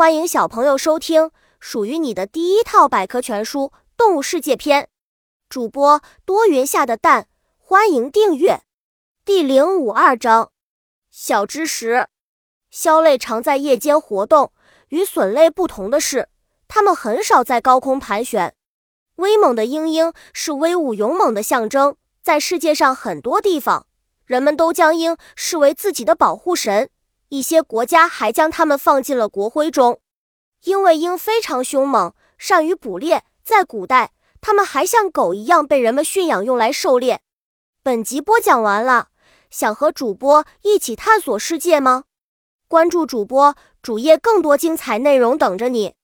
欢迎小朋友收听属于你的第一套百科全书《动物世界》篇。主播多云下的蛋，欢迎订阅。第零五二章：小知识。枭类常在夜间活动，与隼类不同的是，它们很少在高空盘旋。威猛的鹰鹰是威武勇猛的象征，在世界上很多地方，人们都将鹰视为自己的保护神。一些国家还将它们放进了国徽中，因为鹰非常凶猛，善于捕猎。在古代，它们还像狗一样被人们驯养，用来狩猎。本集播讲完了，想和主播一起探索世界吗？关注主播主页，更多精彩内容等着你。